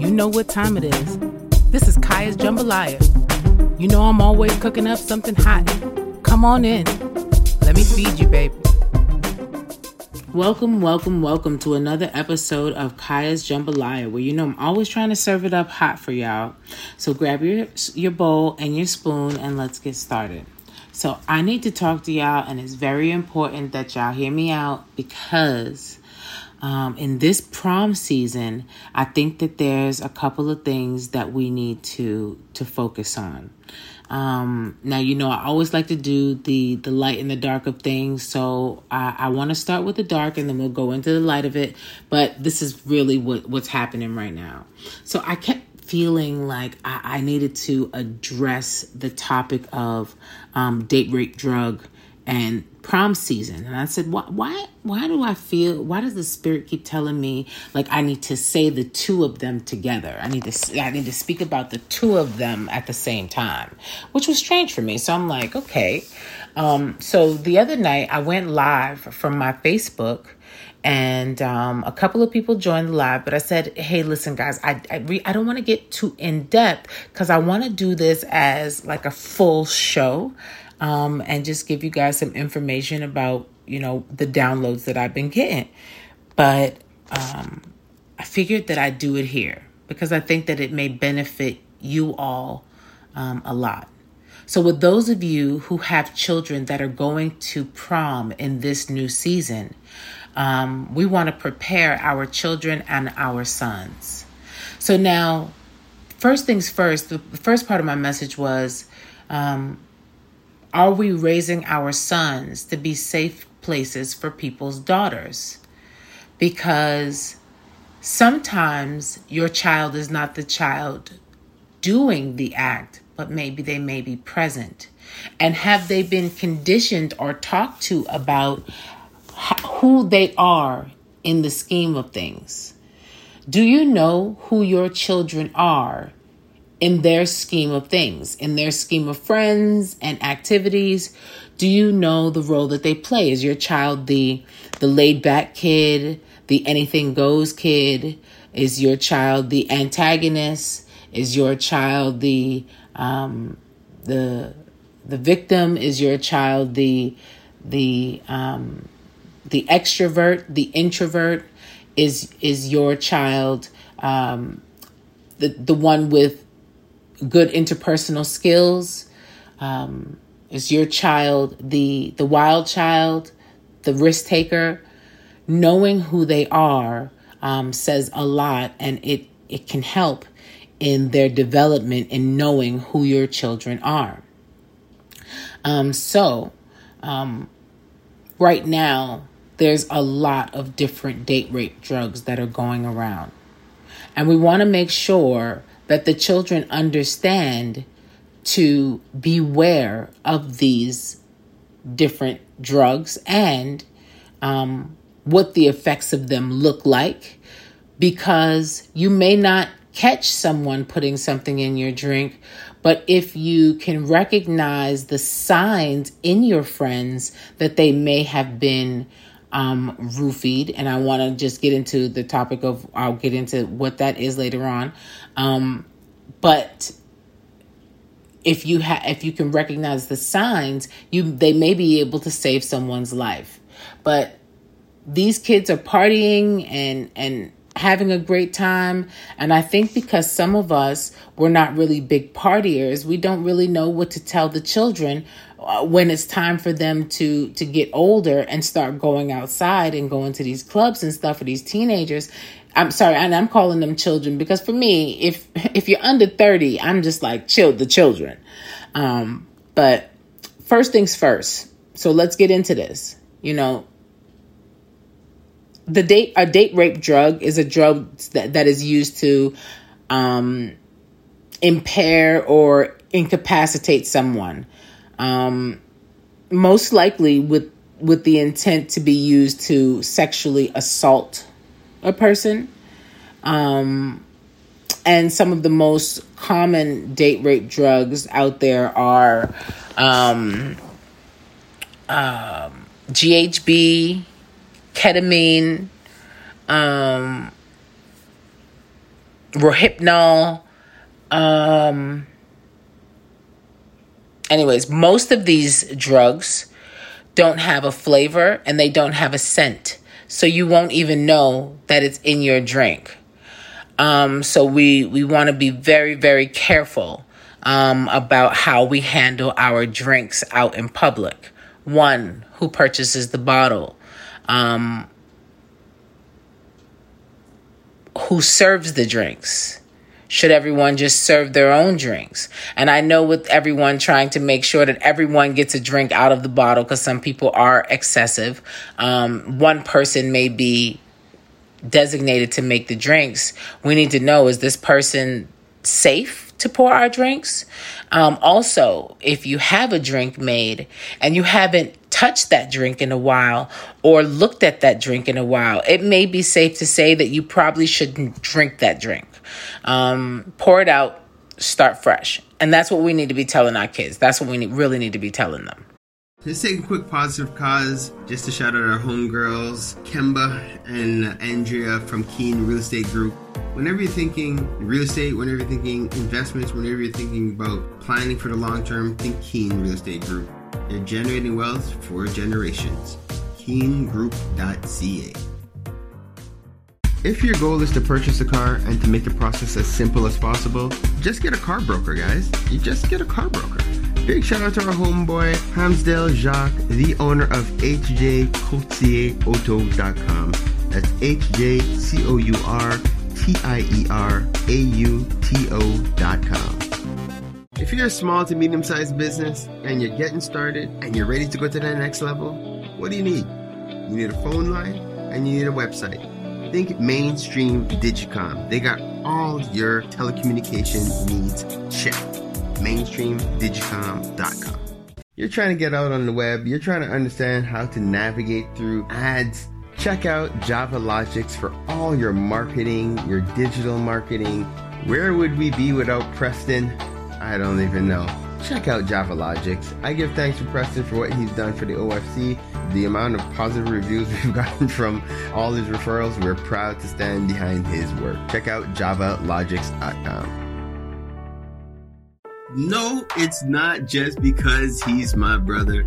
You know what time it is. This is Kiyha's Jambaliyha. You know I'm always cooking up something hot. Come on in. Let me feed you, baby. Welcome, welcome, welcome to another episode of Kiyha's Jambaliyha, where you know I'm always trying to serve it up hot for y'all. So grab your your bowl and your spoon and let's get started. So I need to talk to y'all, and it's very important that y'all hear me out because um, in this prom season, I think that there's a couple of things that we need to to focus on. Um, now you know I always like to do the the light and the dark of things, so I, I want to start with the dark and then we'll go into the light of it. But this is really what what's happening right now. So I kept feeling like I, I needed to address the topic of um, date rape drug and prom season. And i said why why why do i feel why does the spirit keep telling me like i need to say the two of them together? I need to i need to speak about the two of them at the same time which was strange for me. So i'm like okay. Um, so the other night i went live from my facebook and um, a couple of people joined the live but i said hey listen guys i i, re- I don't want to get too in depth because i want to do this as like a full show um, and just give you guys some information about, you know, the downloads that I've been getting. But um, I figured that I'd do it here because I think that it may benefit you all um, a lot. So, with those of you who have children that are going to prom in this new season, um, we want to prepare our children and our sons. So, now, first things first, the first part of my message was um, are we raising our sons to be safe places for people's daughters? Because sometimes your child is not the child doing the act, but maybe they may be present. And have they been conditioned or talked to about who they are in the scheme of things? Do you know who your children are in their scheme of things, in their scheme of friends and activities? Do you know the role that they play? Is your child the the laid back kid, the anything goes kid? Is your child the antagonist? Is your child the um, the the victim? Is your child the the um, the extrovert, the introvert? Is is your child um, the the one with good interpersonal skills? Um, is your child the the wild child, the risk taker? Knowing who they are um, says a lot, and it it can help in their development in knowing who your children are. Um, so, um, right now, there's a lot of different date rape drugs that are going around. And we want to make sure that the children understand to beware of these different drugs and um, what the effects of them look like because you may not catch someone putting something in your drink, but if you can recognize the signs in your friends that they may have been um, roofied, and I want to just get into the topic of, I'll get into what that is later on. Um, but if you have, if you can recognize the signs, you they may be able to save someone's life. But these kids are partying and and having a great time. And I think because some of us were not really big partiers, we don't really know what to tell the children uh, when it's time for them to to get older and start going outside and going to these clubs and stuff for these teenagers. I'm sorry, and I'm calling them children because for me, if if you're under 30, I'm just like chill the children. Um, but first things first. So let's get into this. You know, the date a date rape drug is a drug that, that is used to um, impair or incapacitate someone um, most likely with with the intent to be used to sexually assault a person um, and some of the most common date rape drugs out there are um, um, GHB, ketamine, um, Rohypnol. Um, anyways, most of these drugs don't have a flavor and they don't have a scent. So you won't even know that it's in your drink. Um, so we, we want to be very, very careful um, about how we handle our drinks out in public. One, who purchases the bottle? Um, who serves the drinks? Should everyone just serve their own drinks? And I know with everyone trying to make sure that everyone gets a drink out of the bottle because some people are excessive. Um, one person may be designated to make the drinks. We need to know is this person safe to pour our drinks? Um, also, if you have a drink made and you haven't touched that drink in a while or looked at that drink in a while, it may be safe to say that you probably shouldn't drink that drink. Um, pour it out, start fresh. And that's what we need to be telling our kids. That's what we need, really need to be telling them. Just take a quick positive cause, just to shout out our homegirls, Kemba and Andrea from Keen Real Estate Group. Whenever you're thinking real estate, whenever you're thinking investments, whenever you're thinking about planning for the long term, think Keen Real Estate Group. They're generating wealth for generations. KeenGroup.ca. If your goal is to purchase a car and to make the process as simple as possible, just get a car broker, guys. You just get a car broker. Big shout out to our homeboy, Hamsdale Jacques, the owner of HJCourtierAuto.com. That's H-J-C-O-U-R-T-I-E-R-A-U-T-O.com. If you're a small to medium sized business and you're getting started and you're ready to go to that next level, what do you need? You need a phone line and you need a website. Think Mainstream Digicom. They got all your telecommunication needs checked. MainstreamDigicom.com. You're trying to get out on the web, you're trying to understand how to navigate through ads. Check out Java Logics for all your marketing, your digital marketing. Where would we be without Preston? I don't even know. Check out Java Logics. I give thanks to Preston for what he's done for the OFC. The amount of positive reviews we've gotten from all his referrals, we're proud to stand behind his work. Check out javalogics.com. No, it's not just because he's my brother.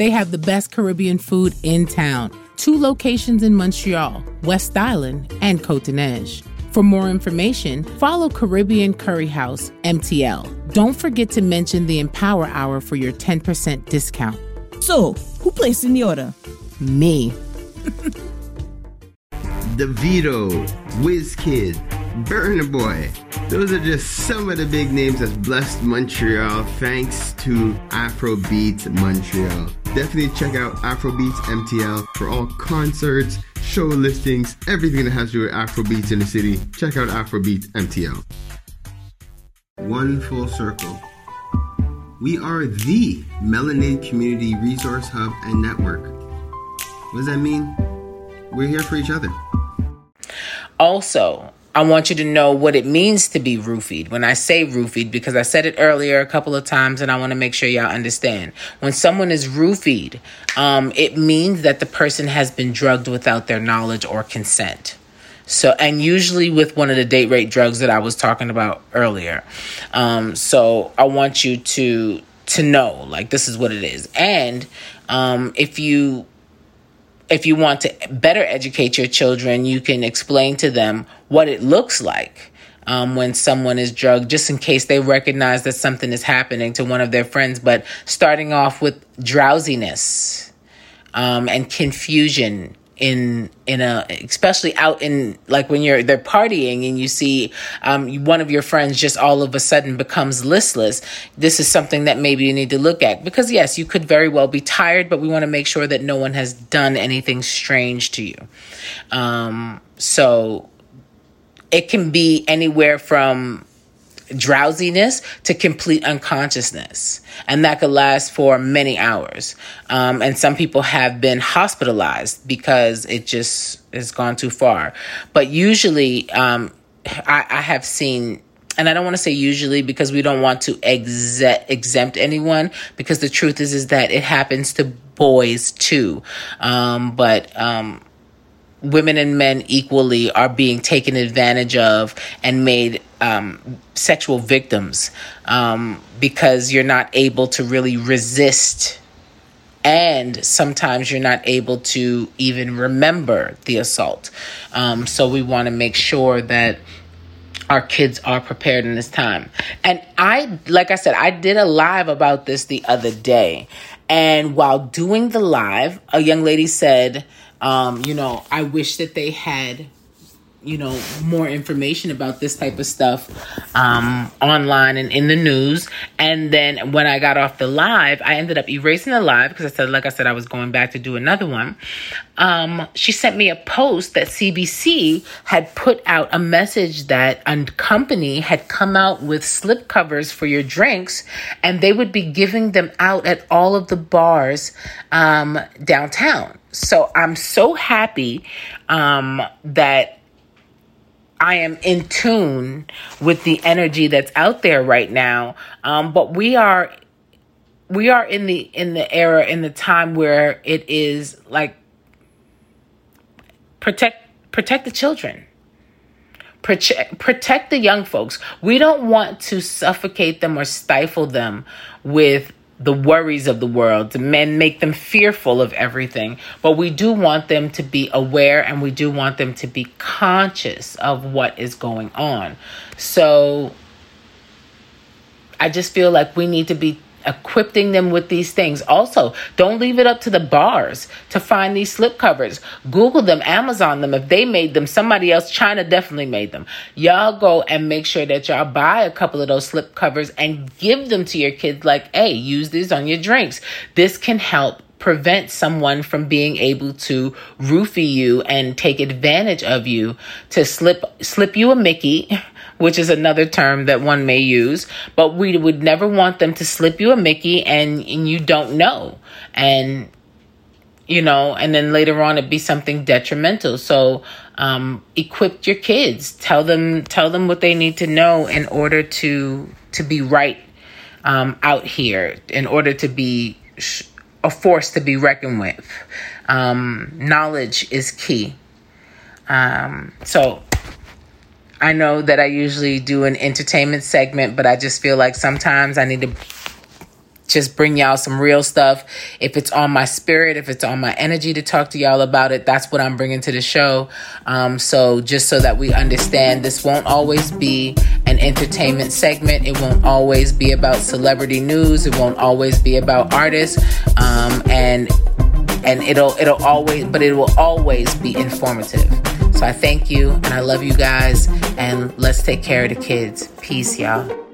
They have the best Caribbean food in town. Two locations in Montreal, West Island and Cote-Neige. For more information, follow Caribbean Curry House MTL. Don't forget to mention the Empower Hour for your 10% discount. So, who placed in the order? Me. Davido, WizKid, Burna Boy. Those are just some of the big names that's blessed Montreal thanks to Afrobeat Montreal. Definitely check out Afrobeats MTL for all concerts, show listings, everything that has to do with Afrobeats in the city. Check out Afrobeats MTL. One full circle. We are the Melanated Community Resource Hub and Network. What does that mean? We're here for each other. Also, I want you to know what it means to be roofied. When I say roofied, because I said it earlier a couple of times and I want to make sure y'all understand. When someone is roofied, um, it means that the person has been drugged without their knowledge or consent. So, and usually with one of the date rape drugs that I was talking about earlier. Um, so I want you to, to know, like, this is what it is. And, um, if you, if you want to better educate your children, you can explain to them what it looks like um, when someone is drugged, just in case they recognize that something is happening to one of their friends. But starting off with drowsiness um, and confusion in in a especially out in like when you're they're partying and you see um, one of your friends just all of a sudden becomes listless this is something that maybe you need to look at. Because yes you could very well be tired but we want to make sure that no one has done anything strange to you. Um, so it can be anywhere from drowsiness to complete unconsciousness. And that could last for many hours. Um, and some people have been hospitalized because it just has gone too far. But usually, um, I, I have seen and I don't want to say usually because we don't want to exempt, exempt anyone because the truth is is that it happens to boys too. Um, but um, women and men equally are being taken advantage of and made um, sexual victims um, because you're not able to really resist. And sometimes you're not able to even remember the assault. Um, so we want to make sure that our kids are prepared in this time. And I, like I said, I did a live about this the other day. And while doing the live, a young lady said, um, you know, I wish that they had you know more information about this type of stuff um, online and in the news. And then when i got off the live i ended up erasing the live because i said like i said i was going back to do another one. Um, she sent me a post that cbc had put out a message that a company had come out with slip covers for your drinks and they would be giving them out at all of the bars um, downtown so i'm so happy um, that I am in tune with the energy that's out there right now. Um, but we are we are in the in the era in the time where it is like protect protect the children. Protect, protect the young folks. We don't want to suffocate them or stifle them with the worries of the world, men make them fearful of everything. But we do want them to be aware and we do want them to be conscious of what is going on. So I just feel like we need to be equipping them with these things. Also, don't leave it up to the bars to find these slip covers. Google them, Amazon them. If they made them, somebody else, China definitely made them. Y'all go and make sure that y'all buy a couple of those slip covers and give them to your kids like, hey, use these on your drinks. This can help prevent someone from being able to roofie you and take advantage of you to slip slip you a Mickey which is another term that one may use, but we would never want them to slip you a Mickey and, and you don't know. And you know, and then later on it be something detrimental. So um, equip your kids. Tell them tell them what they need to know in order to to be right um, out here. In order to be sh- a force to be reckoned with. Um, knowledge is key. Um, so I know that I usually do an entertainment segment, but I just feel like sometimes I need to just bring y'all some real stuff. If it's on my spirit, if it's on my energy to talk to y'all about it, that's what I'm bringing to the show. Um, so just so that we understand, this won't always be an entertainment segment. It won't always be about celebrity news. It won't always be about artists. Um, and and it'll it'll always, but it will always be informative. So I thank you and I love you guys. And let's take care of the kids. Peace, y'all.